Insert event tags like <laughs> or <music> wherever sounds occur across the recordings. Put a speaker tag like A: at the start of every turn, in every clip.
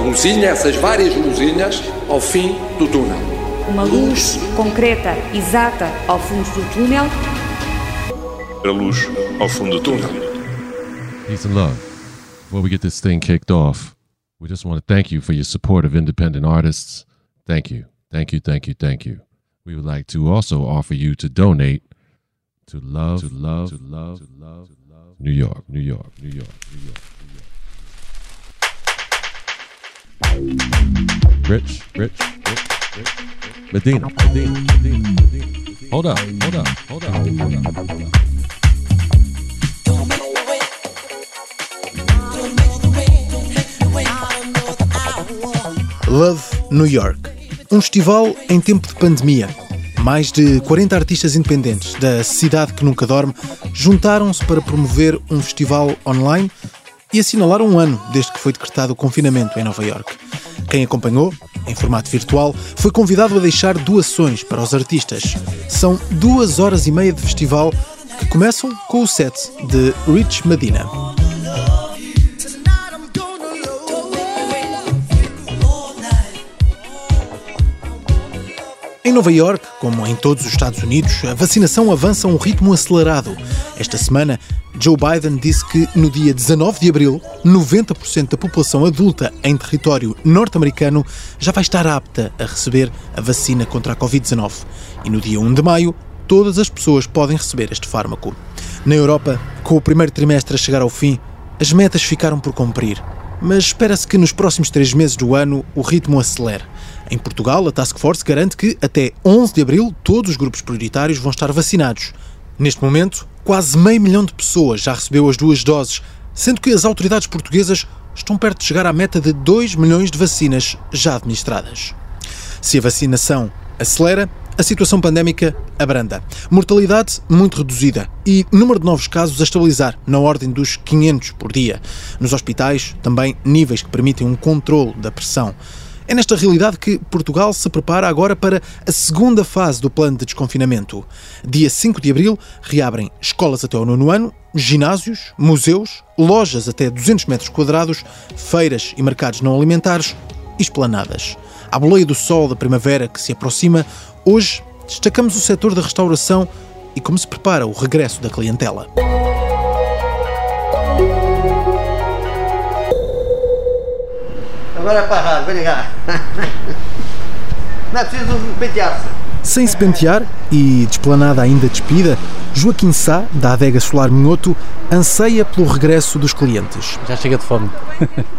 A: luzinha, essas várias luzinhas, ao fim do túnel.
B: Uma luz concreta, exata, ao fundo do túnel.
C: A luz ao fundo do túnel.
D: Peace and love. Before we get this thing kicked off, we just want to thank you for your support of independent artists. Thank you. Thank you, thank you, thank you. We would like to also offer you to donate to love, to love, to love, to love, to love, New York, New York, New York, New York, New York. Rich, rich, rich, rich. Medina, Medina, Medina, Medina. Hold up, hold up, hold up, hold up, hold up.
E: Love New York. Um festival em tempo de pandemia. Mais de 40 artistas independentes da cidade que nunca dorme juntaram-se para promover um festival online e assinalaram um ano desde que foi decretado o confinamento em Nova York. Quem acompanhou, em formato virtual, foi convidado a deixar doações para os artistas. São duas horas e meia de festival que começam com o set de Rich Medina. Em Nova York, como em todos os Estados Unidos, a vacinação avança a um ritmo acelerado. Esta semana, Joe Biden disse que no dia 19 de abril, 90% da população adulta em território norte-americano já vai estar apta a receber a vacina contra a Covid-19. E no dia 1 de maio, todas as pessoas podem receber este fármaco. Na Europa, com o primeiro trimestre a chegar ao fim, as metas ficaram por cumprir. Mas espera-se que nos próximos três meses do ano o ritmo acelere. Em Portugal, a Task Force garante que até 11 de abril todos os grupos prioritários vão estar vacinados. Neste momento, quase meio milhão de pessoas já recebeu as duas doses, sendo que as autoridades portuguesas estão perto de chegar à meta de 2 milhões de vacinas já administradas. Se a vacinação acelera, a situação pandémica abranda. Mortalidade muito reduzida e número de novos casos a estabilizar na ordem dos 500 por dia. Nos hospitais, também níveis que permitem um controle da pressão. É nesta realidade que Portugal se prepara agora para a segunda fase do plano de desconfinamento. Dia 5 de abril reabrem escolas até ao nono ano, ginásios, museus, lojas até 200 metros quadrados, feiras e mercados não alimentares e esplanadas. À boleia do sol da primavera que se aproxima, hoje destacamos o setor da restauração e como se prepara o regresso da clientela.
F: Agora é parado, vem ligar. Não é preciso pentear-se.
E: Sem se pentear e desplanada ainda despida, Joaquim Sá, da Adega Solar Minhoto, anseia pelo regresso dos clientes.
G: Já chega de fome.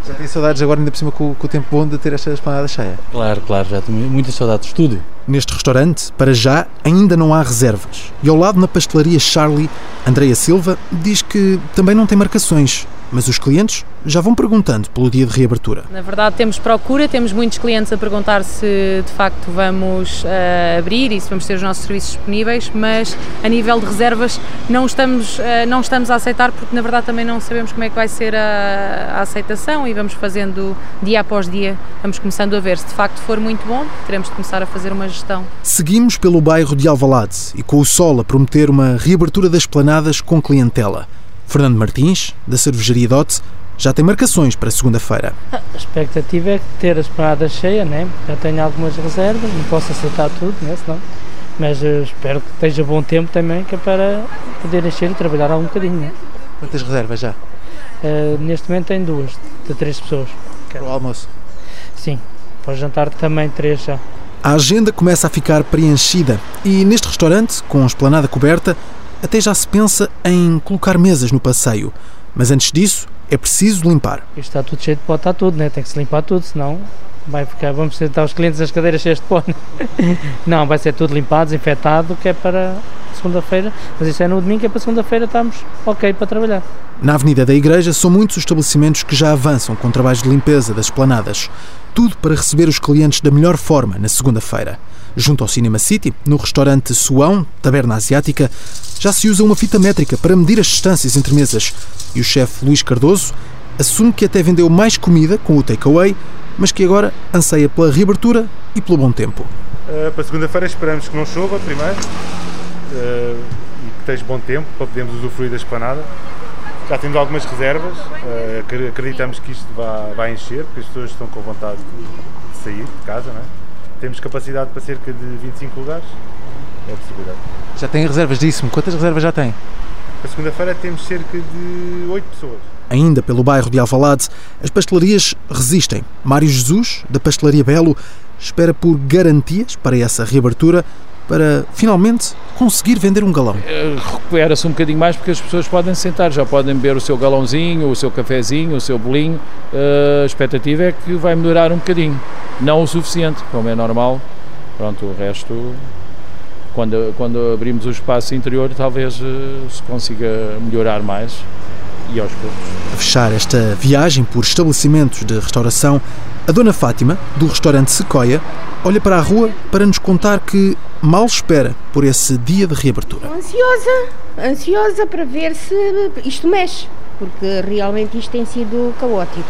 E: Já tem saudades agora, ainda por cima, com, com o tempo bom de ter esta esplanada cheia?
G: Claro, claro, já tenho muitas saudades de estúdio.
E: Neste restaurante, para já, ainda não há reservas. E ao lado, na pastelaria Charlie, Andreia Silva diz que também não tem marcações, mas os clientes já vão perguntando pelo dia de reabertura.
H: Na verdade, temos procura, temos muitos clientes a perguntar se de facto vamos uh, abrir e se vamos ter os nossos serviços disponíveis, mas a nível de reservas não estamos, uh, não estamos a aceitar porque na verdade também não sabemos como é que vai ser a, a, aceitação e vamos fazendo dia após dia, vamos começando a ver. Se de facto for muito bom, teremos de começar a fazer uma gestão.
E: Seguimos pelo bairro de Alvalade e com o sol a prometer uma reabertura das planadas com clientela. Fernando Martins, da cervejaria Dot, já tem marcações para segunda-feira.
I: A expectativa é ter a esplanada cheia, né? já tenho algumas reservas, não posso aceitar tudo, né? Senão, mas uh, espero que esteja bom tempo também, que é para poder encher e trabalhar um bocadinho. Né?
E: Quantas reservas já?
I: Uh, neste momento tenho duas, de três pessoas.
E: Para o almoço?
I: Sim, para o jantar também três já.
E: A agenda começa a ficar preenchida e neste restaurante, com a esplanada coberta, até já se pensa em colocar mesas no passeio. Mas antes disso, é preciso limpar.
I: Isto está tudo cheio de pó, está tudo, né? tem que se limpar tudo, senão vai ficar, vamos sentar os clientes nas cadeiras cheias de pó. Né? <laughs> Não, vai ser tudo limpado, desinfetado, que é para segunda-feira, mas isso é no domingo, é para segunda-feira estamos ok para trabalhar.
E: Na Avenida da Igreja são muitos os estabelecimentos que já avançam com trabalhos de limpeza das esplanadas. Tudo para receber os clientes da melhor forma na segunda-feira. Junto ao Cinema City, no restaurante Suão, Taberna Asiática, já se usa uma fita métrica para medir as distâncias entre mesas e o chefe Luís Cardoso assume que até vendeu mais comida com o takeaway, mas que agora anseia pela reabertura e pelo bom tempo.
J: Uh, para segunda-feira esperamos que não chova primeiro uh, e que esteja bom tempo para podermos usufruir da esplanada. Já temos algumas reservas, uh, acreditamos que isto vai, vai encher, porque as pessoas estão com vontade de sair de casa, não é? Temos capacidade para cerca de 25 lugares, é a possibilidade.
E: Já tem reservas disso? Quantas reservas já tem?
J: A segunda-feira temos cerca de 8 pessoas.
E: Ainda pelo bairro de Alvalade, as pastelarias resistem. Mário Jesus, da Pastelaria Belo, espera por garantias para essa reabertura para finalmente conseguir vender um galão.
K: Eh, recupera-se um bocadinho mais porque as pessoas podem sentar, já podem beber o seu galãozinho, o seu cafezinho, o seu bolinho. Eh, a expectativa é que vai melhorar um bocadinho, não o suficiente, como é normal. Pronto, o resto, quando, quando abrimos o espaço interior, talvez eh, se consiga melhorar mais e aos poucos.
E: A fechar esta viagem por estabelecimentos de restauração, a Dona Fátima, do restaurante Sequoia, olha para a rua para nos contar que mal espera por esse dia de reabertura.
L: Ansiosa, ansiosa para ver se isto mexe, porque realmente isto tem sido caótico.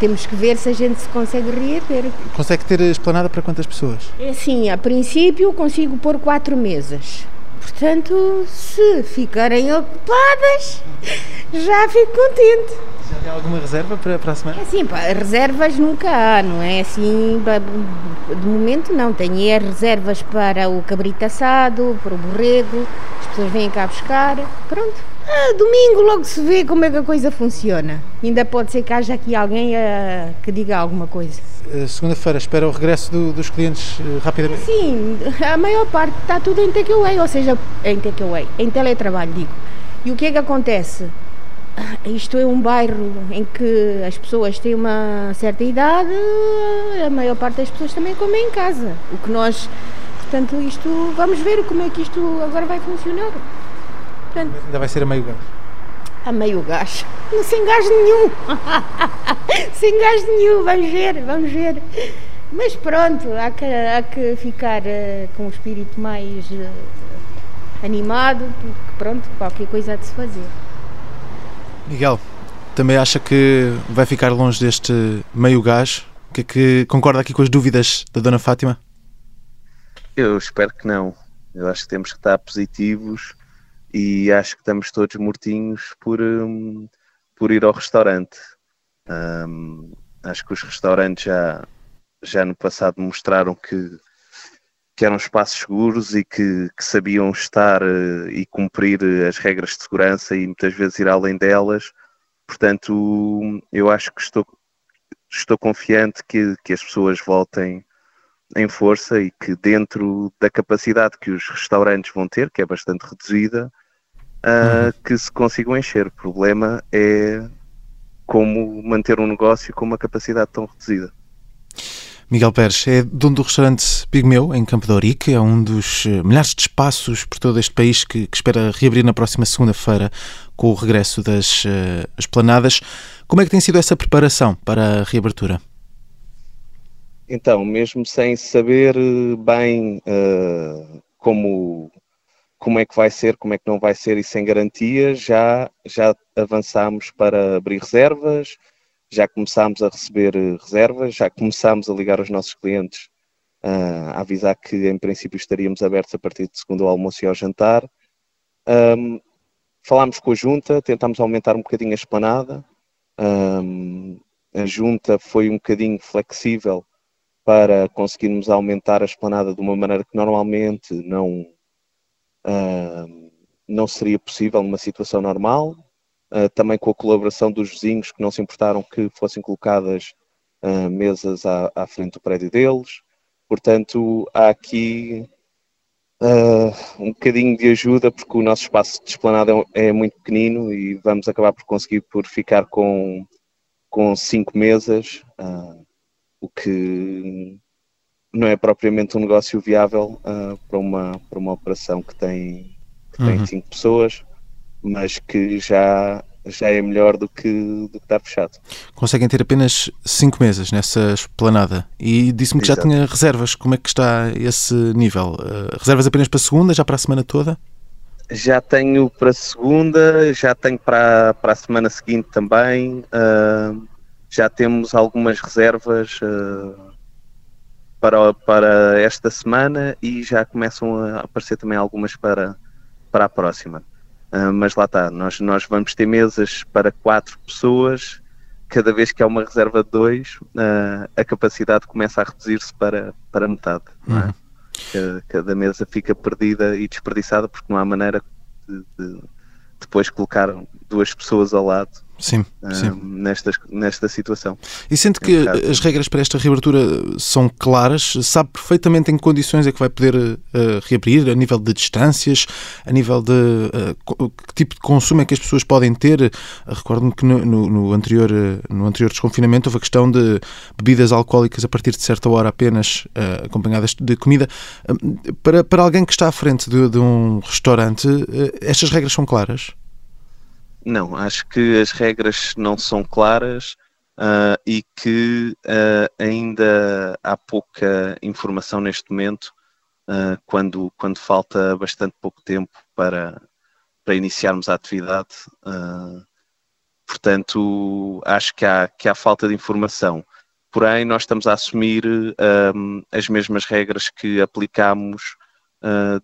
L: Temos que ver se a gente se consegue reerguer.
E: Consegue ter esplanada para quantas pessoas?
L: É assim, a princípio consigo pôr quatro mesas. Portanto, se ficarem ocupadas, já fico contente.
E: Já tem alguma reserva para, para a semana?
L: É assim, pá, reservas nunca há, não é assim, de momento não. Tenho é reservas para o cabrito assado, para o borrego, as pessoas vêm cá buscar, pronto. Ah, domingo logo se vê como é que a coisa funciona. Ainda pode ser que haja aqui alguém a, que diga alguma coisa.
E: Eh, segunda-feira espera o regresso do, dos clientes uh, rapidamente?
L: Sim, a maior parte está tudo em takeaway, ou seja, em takeaway, em teletrabalho, digo. E o que é que acontece? Isto é um bairro em que as pessoas têm uma certa idade, a maior parte das pessoas também comem em casa. O que nós, portanto, isto, vamos ver como é que isto agora vai funcionar.
E: Portanto, ainda vai ser a meio gás?
L: A meio gás. Não sem gás nenhum. <laughs> sem gás nenhum, vamos ver, vamos ver. Mas pronto, há que, há que ficar uh, com o espírito mais uh, animado, porque pronto, qualquer coisa há de se fazer.
E: Miguel, também acha que vai ficar longe deste meio gás? Que, é que concorda aqui com as dúvidas da Dona Fátima?
M: Eu espero que não. Eu acho que temos que estar positivos e acho que estamos todos mortinhos por, um, por ir ao restaurante. Um, acho que os restaurantes já, já no passado mostraram que, que eram espaços seguros e que, que sabiam estar uh, e cumprir as regras de segurança e muitas vezes ir além delas. Portanto, eu acho que estou, estou confiante que, que as pessoas voltem em força e que dentro da capacidade que os restaurantes vão ter, que é bastante reduzida, uh, uhum. que se consigam encher. O problema é como manter um negócio com uma capacidade tão reduzida.
E: Miguel Pérez é dono do restaurante Pigmeu, em Campo de Ourique. É um dos eh, milhares de espaços por todo este país que, que espera reabrir na próxima segunda-feira com o regresso das uh, esplanadas. Como é que tem sido essa preparação para a reabertura?
M: Então, mesmo sem saber eh, bem uh, como como é que vai ser, como é que não vai ser e sem garantia, já, já avançámos para abrir reservas, já começámos a receber eh, reservas, já começámos a ligar aos nossos clientes uh, a avisar que em princípio estaríamos abertos a partir de segundo ao almoço e ao jantar. Um, falámos com a junta, tentámos aumentar um bocadinho a esplanada. Um, a junta foi um bocadinho flexível para conseguirmos aumentar a esplanada de uma maneira que normalmente não, uh, não seria possível numa situação normal. Uh, também com a colaboração dos vizinhos que não se importaram que fossem colocadas uh, mesas à, à, frente do prédio deles. Portanto, há aqui um bocadinho de ajuda, porque o nosso espaço de esplanada é, é muito pequenino e vamos acabar por conseguir por ficar com, com cinco mesas, o que não é propriamente um negócio viável uh, para, uma, para uma operação que tem, que tem uhum. cinco pessoas, mas que já, já é melhor do que, do que estar fechado.
E: Conseguem ter apenas cinco mesas nessa esplanada e disse-me que Exato. já tinha reservas. Como é que está esse nível? Uh, reservas apenas para a segunda, já para a semana toda?
M: Já tenho para a segunda, já tenho para, para a semana seguinte também. Uh, já temos algumas reservas. Para, para esta semana e já começam a aparecer também algumas para, para a próxima. Uh, mas lá está, nós, nós vamos ter mesas para quatro pessoas, cada vez que há uma reserva de dois, uh, a capacidade começa a reduzir-se para, para metade. Uhum. É? cada, cada, mesa fica perdida e desperdiçada porque não há maneira de, de depois colocar duas pessoas ao lado
E: sim, sim.
M: nesta, nesta situação.
E: E sente que um as regras para esta reabertura são claras? Sabe perfeitamente em que condições é que vai poder uh, reabrir, a nível de distâncias, a nível de uh, que tipo de consumo é que as pessoas podem ter? Recordo-me que no, no, no, anterior, no anterior desconfinamento houve a questão de bebidas alcoólicas a partir de certa hora apenas, acompanhadas de comida. para, para alguém que está à frente de, de um restaurante, estas regras são claras?
M: Não, acho que as regras não são claras uh, e que uh, ainda há pouca informação neste momento, uh, quando, quando falta bastante pouco tempo para, para iniciarmos a atividade. portanto, acho que há, que há falta de informação. Porém, nós estamos a assumir um, as mesmas regras que aplicámos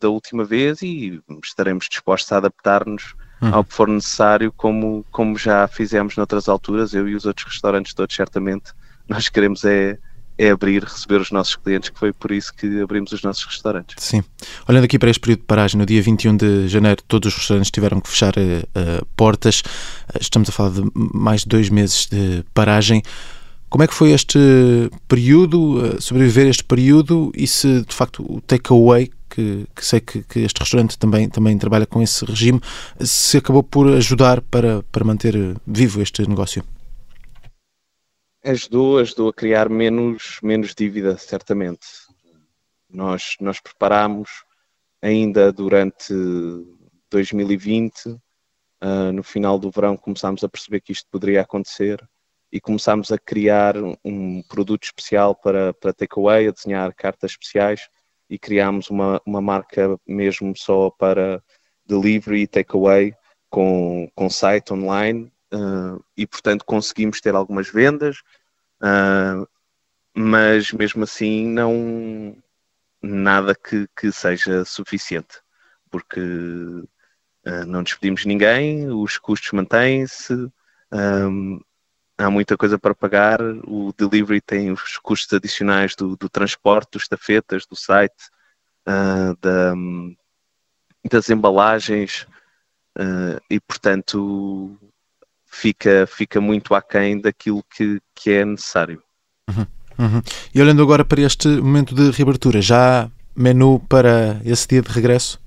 M: da última vez e estaremos dispostos a adaptar-nos uhum. ao que for necessário, como, como já fizemos noutras alturas, eu e os outros restaurantes todos, certamente, <laughs> nós queremos é, é abrir, receber os nossos clientes, que foi por isso que abrimos os nossos restaurantes.
E: Sim. Olhando aqui para este período de paragem, no dia 21 de janeiro, todos os restaurantes tiveram que fechar uh, portas. Uh, estamos a falar de mais de dois meses de paragem. Como é que foi este período, sobreviver este período e se de facto o takeaway que, que sei que, que, este restaurante também, também trabalha com esse regime, se acabou por ajudar para, para manter vivo este negócio?
M: Ajudou, ajudou a criar menos, menos dívida, certamente. Nós, nós preparámos ainda durante 2020, uh, ah, no final do verão, começámos a perceber que isto poderia acontecer e começámos a criar um produto especial para, para takeaway, a desenhar cartas especiais e criámos uma, uma marca mesmo só para delivery e takeaway com, com site online uh, e portanto conseguimos ter algumas vendas, uh, mas mesmo assim não nada que, que seja suficiente, porque uh, não despedimos ninguém, os custos mantêm-se, um, há muita coisa para pagar. O delivery tem os custos adicionais do, do transporte, dos tafetas, do site, uh, da, das embalagens uh, e, portanto, fica, fica muito aquém daquilo que, que é necessário.
E: Uhum, uhum. E olhando agora para este momento de reabertura, já há menu para esse dia de regresso?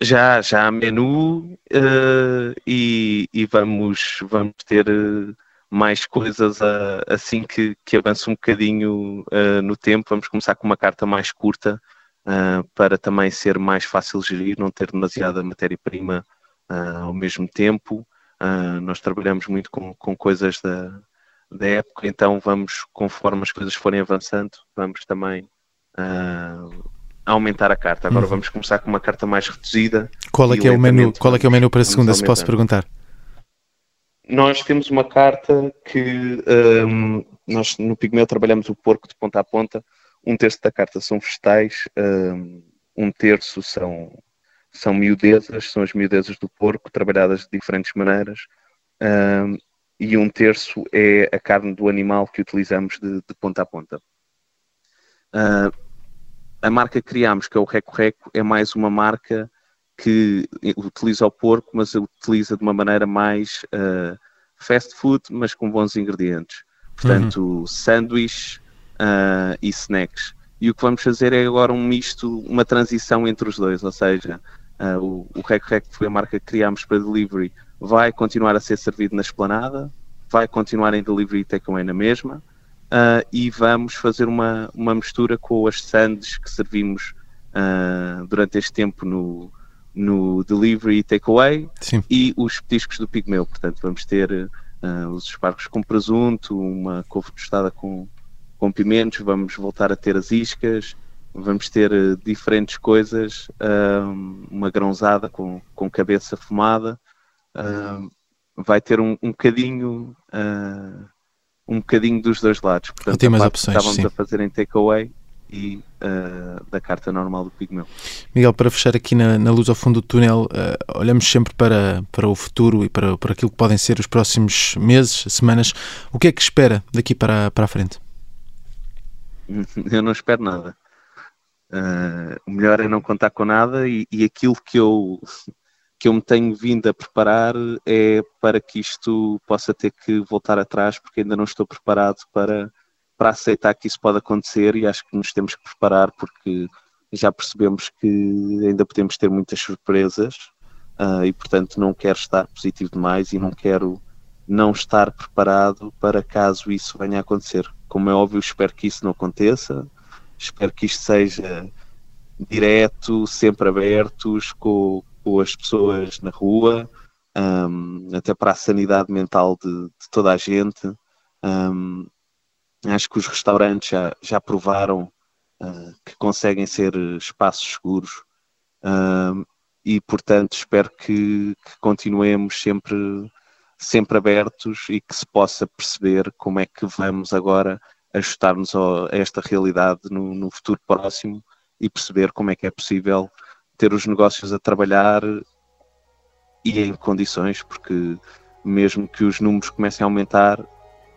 M: Já, já há menu uh, e, e, vamos, vamos ter uh, mais coisas uh, assim que, que avance um bocadinho no tempo. Vamos começar com uma carta mais curta para também ser mais fácil gerir, não ter demasiada matéria-prima ao mesmo tempo. nós trabalhamos muito com, com coisas da, da época, então vamos, conforme as coisas forem avançando, vamos também aumentar a carta. Agora uhum. vamos começar com uma carta mais reduzida.
E: Qual é que é o menu? Qual é que é o menu para a segunda, se posso perguntar?
M: Nós temos uma carta que um, nós no Pigmeu trabalhamos o porco de ponta a ponta. Um terço da carta são vegetais, um, um terço são, são miudezas, são as miudezas do porco, trabalhadas de diferentes maneiras. Um, e um terço é a carne do animal que utilizamos de, de ponta a ponta. Uh, a marca que criámos, que é o Reco Reco, é mais uma marca que utiliza o porco, mas utiliza de uma maneira mais uh, fast food, mas com bons ingredientes. Portanto, uhum. sanduíche uh, e snacks. E o que vamos fazer é agora um misto, uma transição entre os dois, ou seja, uh, o, o Reco Reco foi a marca que criámos para delivery, vai continuar a ser servido na esplanada, vai continuar em delivery takeaway na mesma, uh, e vamos fazer uma, uma mistura com as sandes que servimos uh, durante este tempo no, no delivery e takeaway e os petiscos do Pigmeu. Portanto, vamos ter uh, os espargos com presunto, uma couve tostada com, com pimentos, vamos voltar a ter as iscas, vamos ter uh, diferentes coisas, uh, uma grãozada com, com cabeça fumada, vai ter um, um bocadinho um bocadinho dos dois lados.
E: Portanto, tem mais opções,
M: estávamos
E: sim.
M: a fazer em takeaway e uh, da carta normal do pigmeu.
E: Miguel, para fechar aqui na, na luz ao fundo do túnel, uh, olhamos sempre para, para o futuro e para, para aquilo que podem ser os próximos meses, semanas. O que é que espera daqui para, para a frente? <laughs>
M: Eu não espero nada. Uh, o melhor é não contar com nada e, e aquilo que eu que eu me tenho vindo a preparar é para que isto possa ter que voltar atrás, porque ainda não estou preparado para para aceitar que isso pode acontecer e acho que nos temos que preparar porque já percebemos que ainda podemos ter muitas surpresas uh, e portanto não quero estar positivo demais e não quero não estar preparado para caso isso venha a acontecer. Como é óbvio, espero que isso não aconteça, espero que isto seja direto, sempre abertos com, as pessoas na rua, um, até para a sanidade mental de, de toda a gente. Um, Acho que os restaurantes já, já provaram uh, que conseguem ser espaços seguros uh, e, portanto, espero que, que, continuemos sempre, sempre abertos e que se possa perceber como é que vamos agora ajustar-nos a esta realidade no, no futuro próximo e perceber como é que é possível ter os negócios a trabalhar e em condições, porque mesmo que os números comecem a aumentar,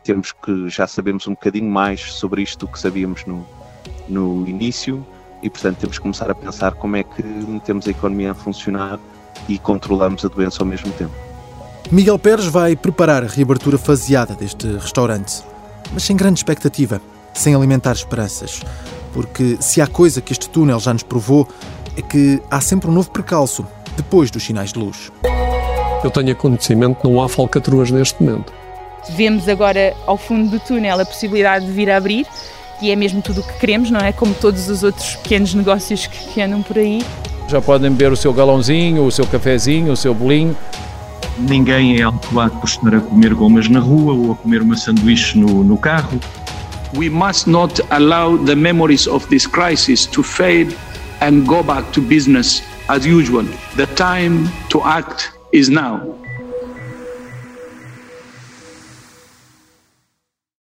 M: temos que já sabemos um bocadinho mais sobre isto do que sabíamos no, no início e, portanto, temos que começar a pensar como é que metemos a economia a funcionar e controlamos a doença ao mesmo tempo.
E: Miguel Pérez vai preparar a reabertura faseada deste restaurante, mas sem grande expectativa, sem alimentar esperanças. Porque se há coisa que este túnel já nos provou, é que há sempre um novo percalço depois dos sinais de luz.
N: Eu tenho conhecimento, não há falcatruas neste momento.
O: Vemos agora ao fundo do túnel a possibilidade de vir a abrir e é mesmo tudo o que queremos, não é? Como todos os outros pequenos negócios que, que andam por aí.
K: Já podem beber o seu galãozinho, o seu cafezinho, o seu bolinho.
P: Ninguém é autuado por estar a comer gomas na rua ou a comer uma sanduíche no, no carro.
Q: We must not allow the memories of this crisis to fade and go back to business as usual. The time to act is now.